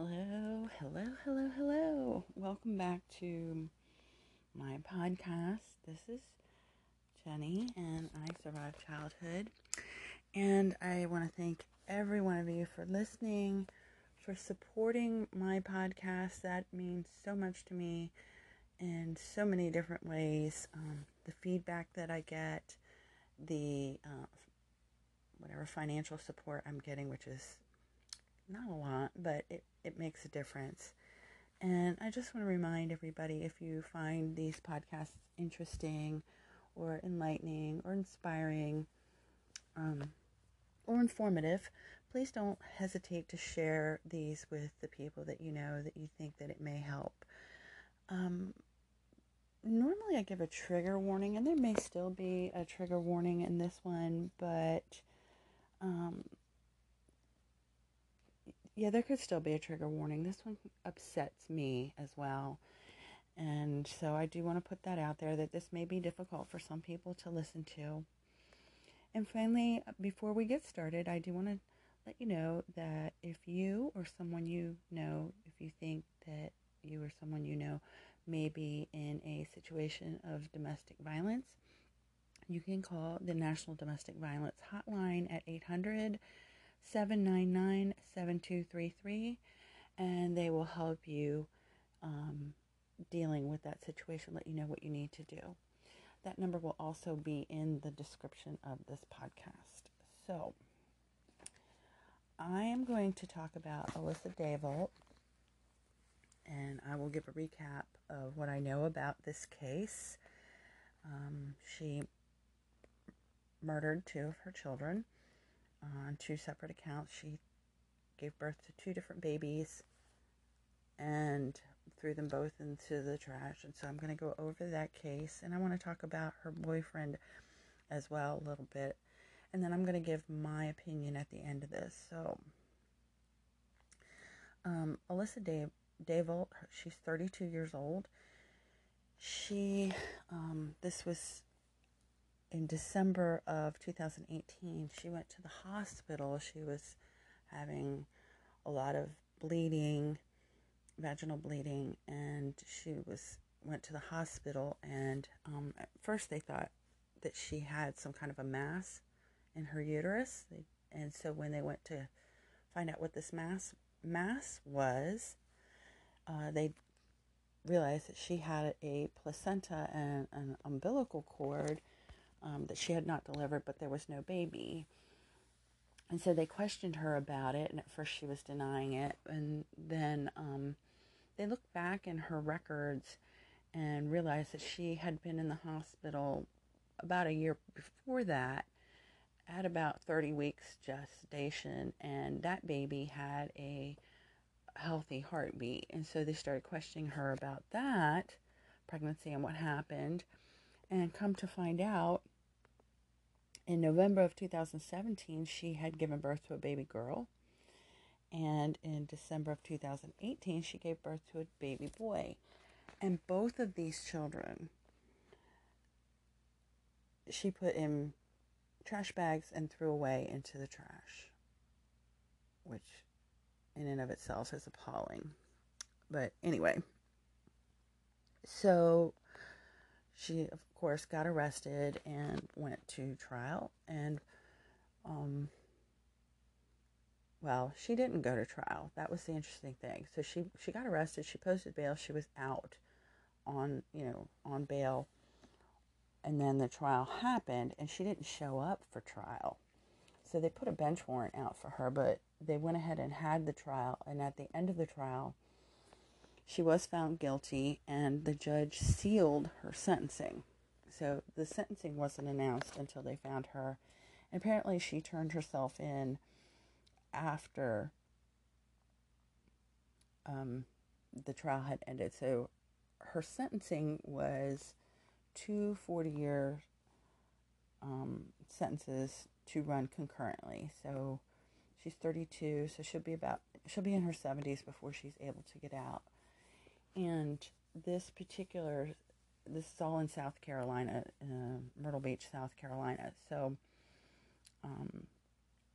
Hello, hello, hello, hello. Welcome back to my podcast. This is Jenny, and I survived childhood. And I want to thank every one of you for listening, for supporting my podcast. That means so much to me in so many different ways. Um, the feedback that I get, the uh, whatever financial support I'm getting, which is not a lot, but it, it makes a difference. And I just want to remind everybody if you find these podcasts interesting or enlightening or inspiring um, or informative, please don't hesitate to share these with the people that you know that you think that it may help. Um, normally, I give a trigger warning, and there may still be a trigger warning in this one, but um, yeah, there could still be a trigger warning. This one upsets me as well. And so I do want to put that out there that this may be difficult for some people to listen to. And finally, before we get started, I do want to let you know that if you or someone you know, if you think that you or someone you know may be in a situation of domestic violence, you can call the National Domestic Violence Hotline at 800 799 7233 and they will help you um, dealing with that situation, let you know what you need to do. That number will also be in the description of this podcast. So, I am going to talk about Alyssa Dayvault, and I will give a recap of what I know about this case. Um, she murdered two of her children on two separate accounts. She gave birth to two different babies and threw them both into the trash. And so I'm going to go over that case and I want to talk about her boyfriend as well a little bit. And then I'm going to give my opinion at the end of this. So, um, Alyssa Dave, Dayvault, she's 32 years old. She, um, this was in December of 2018, she went to the hospital. She was having a lot of bleeding, vaginal bleeding, and she was went to the hospital. And um, at first, they thought that she had some kind of a mass in her uterus. They, and so when they went to find out what this mass mass was, uh, they realized that she had a placenta and an umbilical cord um, that she had not delivered, but there was no baby. And so they questioned her about it, and at first she was denying it. And then um, they looked back in her records and realized that she had been in the hospital about a year before that at about 30 weeks gestation, and that baby had a healthy heartbeat. And so they started questioning her about that pregnancy and what happened. And come to find out, in November of 2017, she had given birth to a baby girl. And in December of 2018, she gave birth to a baby boy. And both of these children, she put in trash bags and threw away into the trash, which in and of itself is appalling. But anyway, so she, of course, got arrested and went to trial. And, um, well, she didn't go to trial. That was the interesting thing. So she she got arrested. She posted bail. She was out on you know on bail, and then the trial happened, and she didn't show up for trial. So they put a bench warrant out for her, but they went ahead and had the trial. And at the end of the trial, she was found guilty, and the judge sealed her sentencing. So the sentencing wasn't announced until they found her. And apparently, she turned herself in after um, the trial had ended. So her sentencing was two 40 year um, sentences to run concurrently. So she's 32, so she'll be about she'll be in her 70s before she's able to get out. And this particular, this is all in South Carolina, uh, Myrtle Beach, South Carolina. So, um,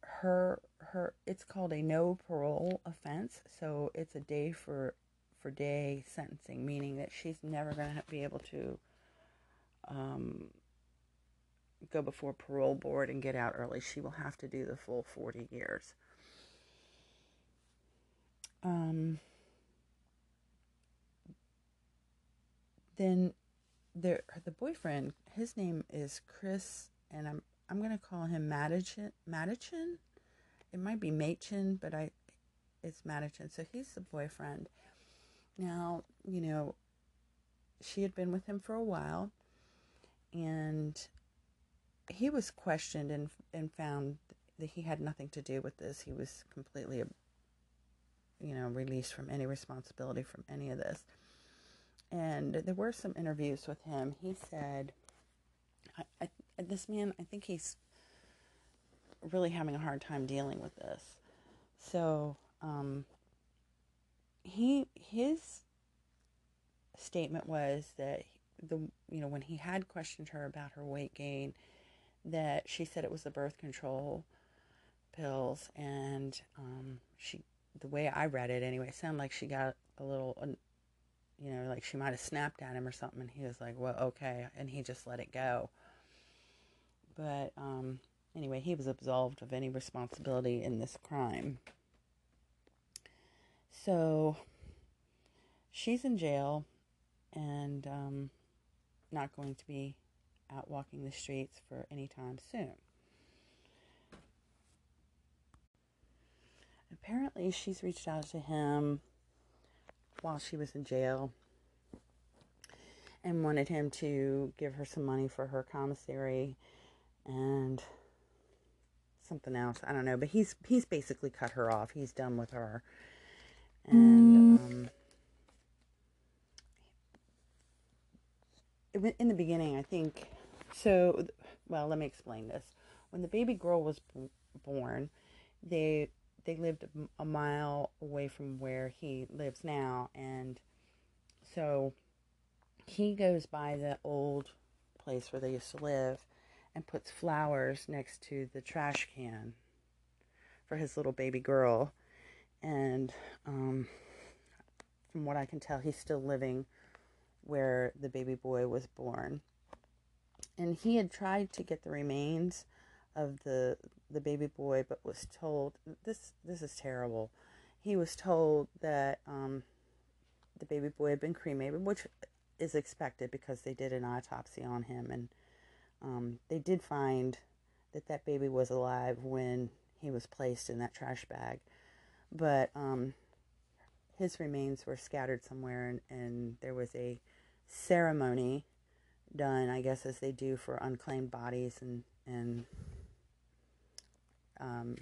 her her it's called a no parole offense. So it's a day for for day sentencing meaning that she's never going to be able to um, go before parole board and get out early. She will have to do the full 40 years. Um, then there the boyfriend his name is chris and i'm i'm to call him Madichin. Madichin it might be Machin, but I it's Madison. So he's the boyfriend. Now, you know, she had been with him for a while and he was questioned and and found that he had nothing to do with this. He was completely you know, released from any responsibility from any of this. And there were some interviews with him. He said, I, I, this man, I think he's really having a hard time dealing with this. So, um, he his statement was that the you know when he had questioned her about her weight gain, that she said it was the birth control pills, and um, she the way I read it anyway, sounded like she got a little, you know, like she might have snapped at him or something, and he was like, "Well, okay," and he just let it go. But um, Anyway, he was absolved of any responsibility in this crime. So she's in jail and um, not going to be out walking the streets for any time soon. Apparently, she's reached out to him while she was in jail and wanted him to give her some money for her commissary and something else. I don't know, but he's he's basically cut her off. He's done with her, and mm. um, in the beginning, I think so. Well, let me explain this. When the baby girl was b- born, they they lived a mile away from where he lives now, and so he goes by the old place where they used to live and puts flowers next to the trash can for his little baby girl. And um, from what I can tell, he's still living where the baby boy was born. And he had tried to get the remains of the the baby boy, but was told this this is terrible. He was told that um, the baby boy had been cremated, which is expected because they did an autopsy on him and um, they did find that that baby was alive when he was placed in that trash bag, but um, his remains were scattered somewhere, and, and there was a ceremony done, I guess, as they do for unclaimed bodies and and um,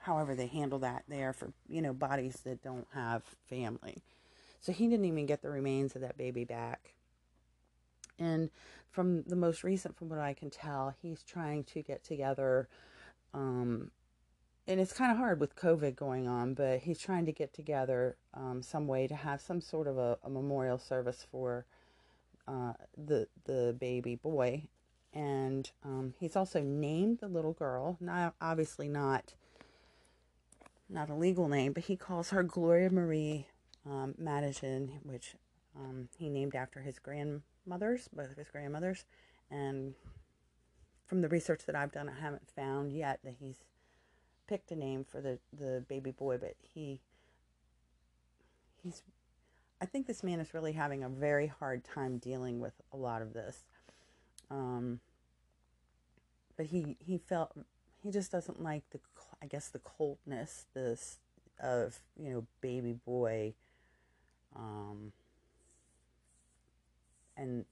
however they handle that there for you know bodies that don't have family. So he didn't even get the remains of that baby back. And from the most recent, from what I can tell, he's trying to get together. Um, and it's kind of hard with COVID going on, but he's trying to get together um, some way to have some sort of a, a memorial service for uh, the the baby boy, and um, he's also named the little girl. Not obviously not not a legal name, but he calls her Gloria Marie um, Madigan, which um, he named after his grandmothers, both of his grandmothers, and from the research that I've done, I haven't found yet that he's picked a name for the, the baby boy, but he he's I think this man is really having a very hard time dealing with a lot of this. Um, but he he felt he just doesn't like the I guess the coldness this of you know baby boy um, and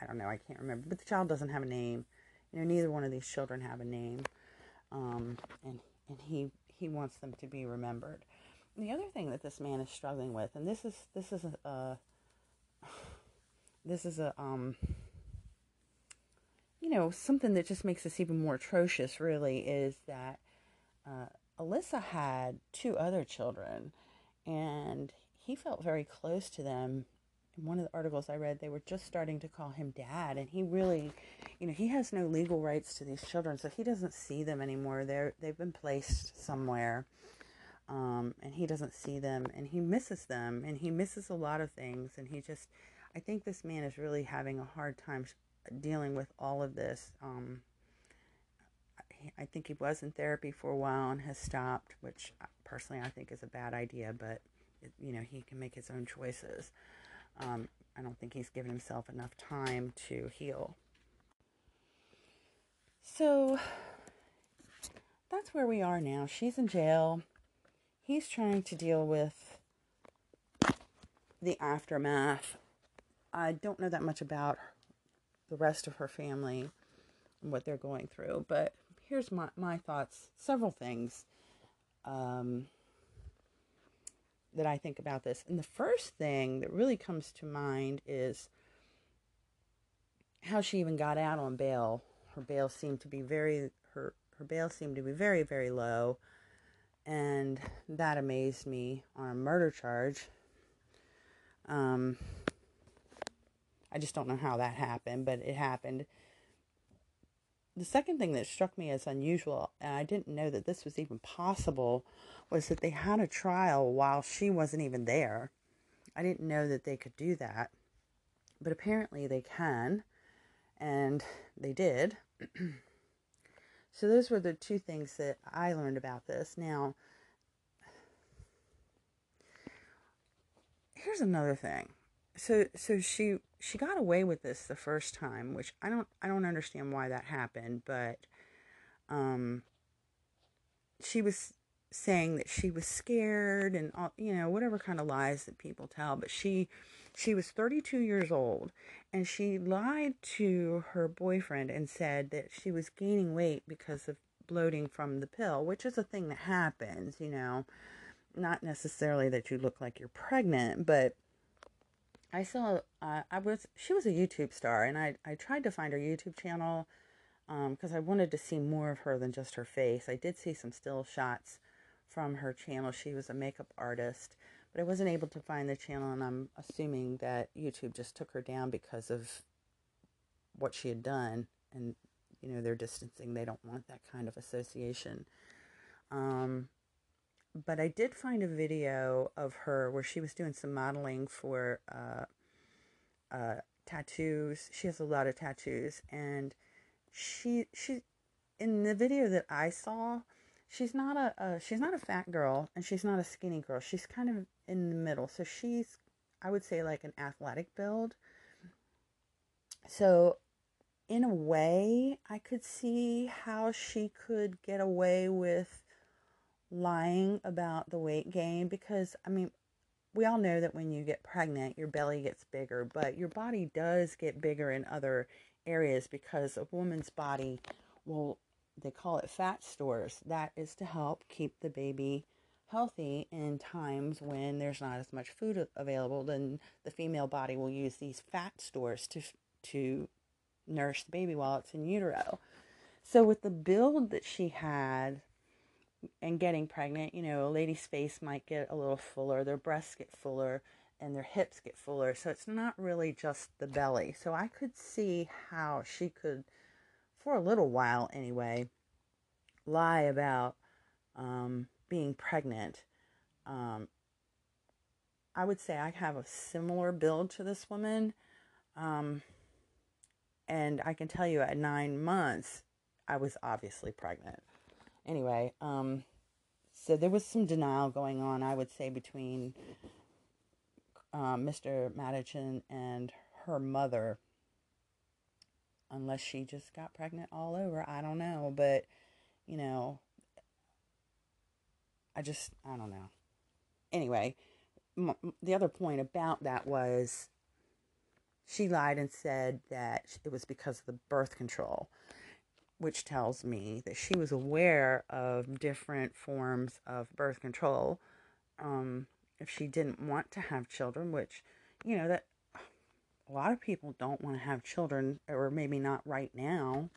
I don't know, I can't remember, but the child doesn't have a name. You know, neither one of these children have a name, um, and and he he wants them to be remembered. The other thing that this man is struggling with, and this is this is a uh, this is a um, you know something that just makes this even more atrocious. Really, is that uh, Alyssa had two other children, and he felt very close to them in one of the articles I read, they were just starting to call him dad, and he really, you know, he has no legal rights to these children, so he doesn't see them anymore. They're they've been placed somewhere, um, and he doesn't see them, and he misses them, and he misses a lot of things, and he just, I think this man is really having a hard time dealing with all of this. Um, I think he was in therapy for a while and has stopped, which uh, personally I think is a bad idea, but you know he can make his own choices. Um, I don't think he's given himself enough time to heal. So that's where we are now. She's in jail. He's trying to deal with the aftermath. I don't know that much about the rest of her family and what they're going through, but here's my, my thoughts several things. Um, that I think about this. And the first thing that really comes to mind is how she even got out on bail. Her bail seemed to be very her her bail seemed to be very very low, and that amazed me on a murder charge. Um, I just don't know how that happened, but it happened. The second thing that struck me as unusual, and I didn't know that this was even possible, was that they had a trial while she wasn't even there. I didn't know that they could do that, but apparently they can, and they did. so those were the two things that I learned about this. Now, here's another thing. So so she she got away with this the first time, which I don't I don't understand why that happened, but um she was saying that she was scared and all, you know whatever kind of lies that people tell but she she was 32 years old and she lied to her boyfriend and said that she was gaining weight because of bloating from the pill which is a thing that happens you know. Not necessarily that you look like you're pregnant but i saw uh, i was she was a youtube star and i i tried to find her youtube channel because um, I wanted to see more of her than just her face. I did see some still shots from her channel. She was a makeup artist, but I wasn't able to find the channel, and I'm assuming that YouTube just took her down because of what she had done. And, you know, they're distancing, they don't want that kind of association. Um, but I did find a video of her where she was doing some modeling for uh, uh, tattoos. She has a lot of tattoos, and she she in the video that I saw, she's not a, she's not a fat girl and she's not a skinny girl. She's kind of in the middle. So she's I would say like an athletic build. So in a way, I could see how she could get away with lying about the weight gain because I mean, we all know that when you get pregnant, your belly gets bigger, but your body does get bigger in other areas because a woman's body will they call it fat stores. That is to help keep the baby healthy in times when there's not as much food available. Then the female body will use these fat stores to to nourish the baby while it's in utero. So with the build that she had and getting pregnant, you know, a lady's face might get a little fuller, their breasts get fuller, and their hips get fuller. So it's not really just the belly. So I could see how she could for a little while anyway, lie about um, being pregnant. Um, I would say I have a similar build to this woman. Um, and I can tell you at nine months, I was obviously pregnant. Anyway, um, so there was some denial going on, I would say, between um, Mr. Madison and her mother unless she just got pregnant all over. I don't know, but you know, I just I don't know. Anyway, m- the other point about that was she lied and said that it was because of the birth control, which tells me that she was aware of different forms of birth control. Um, if she didn't want to have children, which, you know, that a lot of people don't want to have children, or maybe not right now.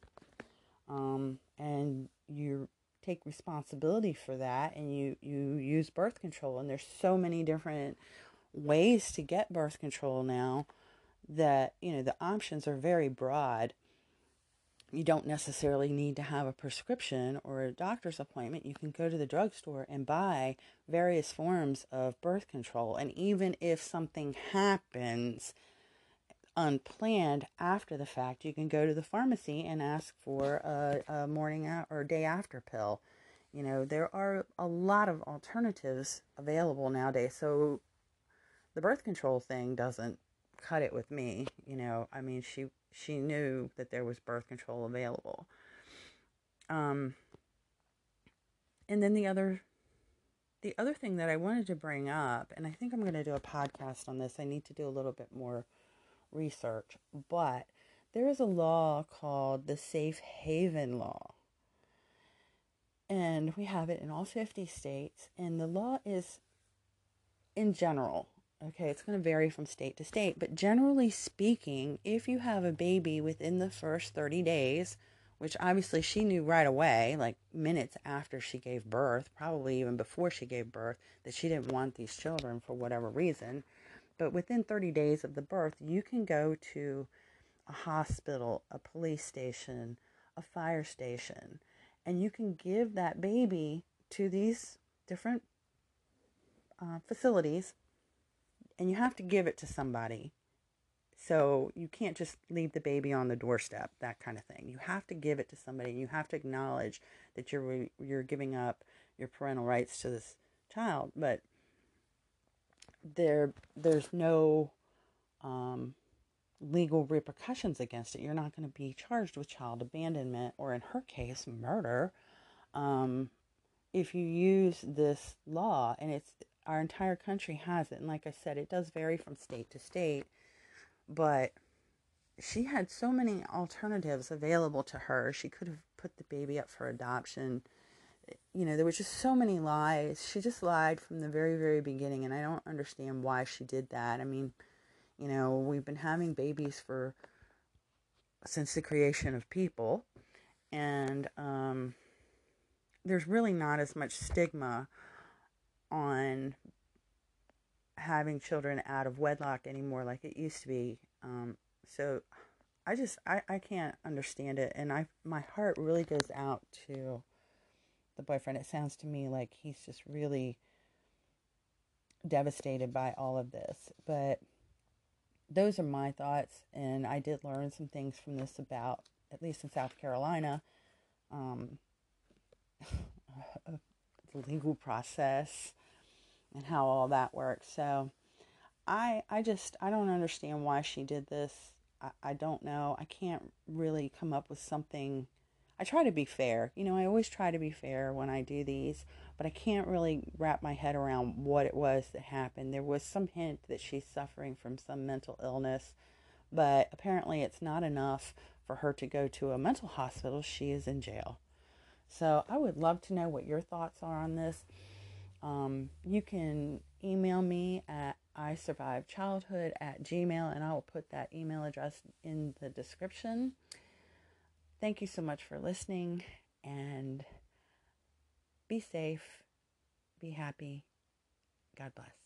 Um, and you take responsibility for that, and you you use birth control. And there's so many different ways to get birth control now that, you know, the options are very broad. You don't necessarily need to have a prescription or a doctor's appointment. You can go to the drugstore and buy various forms of birth control. And even if something happens unplanned after the fact, you can go to the pharmacy and ask for a, a morning or day after pill. You know, there are a lot of alternatives available nowadays. So the birth control thing doesn't cut it with me. You know, I mean, she she knew that there was birth control available. Um, and then the other the other thing that I wanted to bring up, and I think I'm going to do a podcast on this. I need to do a little bit more research, but there is a law called the Safe Haven Law. And we have it in all 50 states. And the law is, in general, Okay, it's going to vary from state to state, but generally speaking, if you have a baby within the first 30 days, which obviously she knew right away, like minutes after she gave birth, probably even before she gave birth, that she didn't want these children for whatever reason. But within 30 days of the birth, you can go to a hospital, a police station, a fire station, and you can give that baby to these different uh, facilities and you have to give it to somebody. So you can't just leave the baby on the doorstep, that kind of thing. You have to give it to somebody. and You have to acknowledge that you're you're giving up your parental rights to this child, but there there's no um, legal repercussions against it. You're not going to be charged with child abandonment or, in her case, murder. Um, if you use this law, and it's our entire country has it. And like I said, it does vary from state to state. But she had so many alternatives available to her. She could have put the baby up for adoption. You know, there were just so many lies. She just lied from the very, very beginning. And I don't understand why she did that. I mean, you know, we've been having babies for since the creation of people. And um, there's really not as much stigma on having children out of wedlock anymore like it used to be. Um, so I just I, I can't understand it and I my heart really goes out to the boyfriend. It sounds to me like he's just really devastated by all of this. But those are my thoughts and I did learn some things from this about at least in South Carolina. Um, the legal process and how all that works. So I I just I don't understand why she did this. I, I don't know. I can't really come up with something I try to be fair. You know, I always try to be fair when I do these, but I can't really wrap my head around what it was that happened. There was some hint that she's suffering from some mental illness, but apparently it's not enough for her to go to a mental hospital. She is in jail. So I would love to know what your thoughts are on this. Um, you can email me at I survived childhood at gmail, and I will put that email address in the description. Thank you so much for listening, and be safe, be happy. God bless.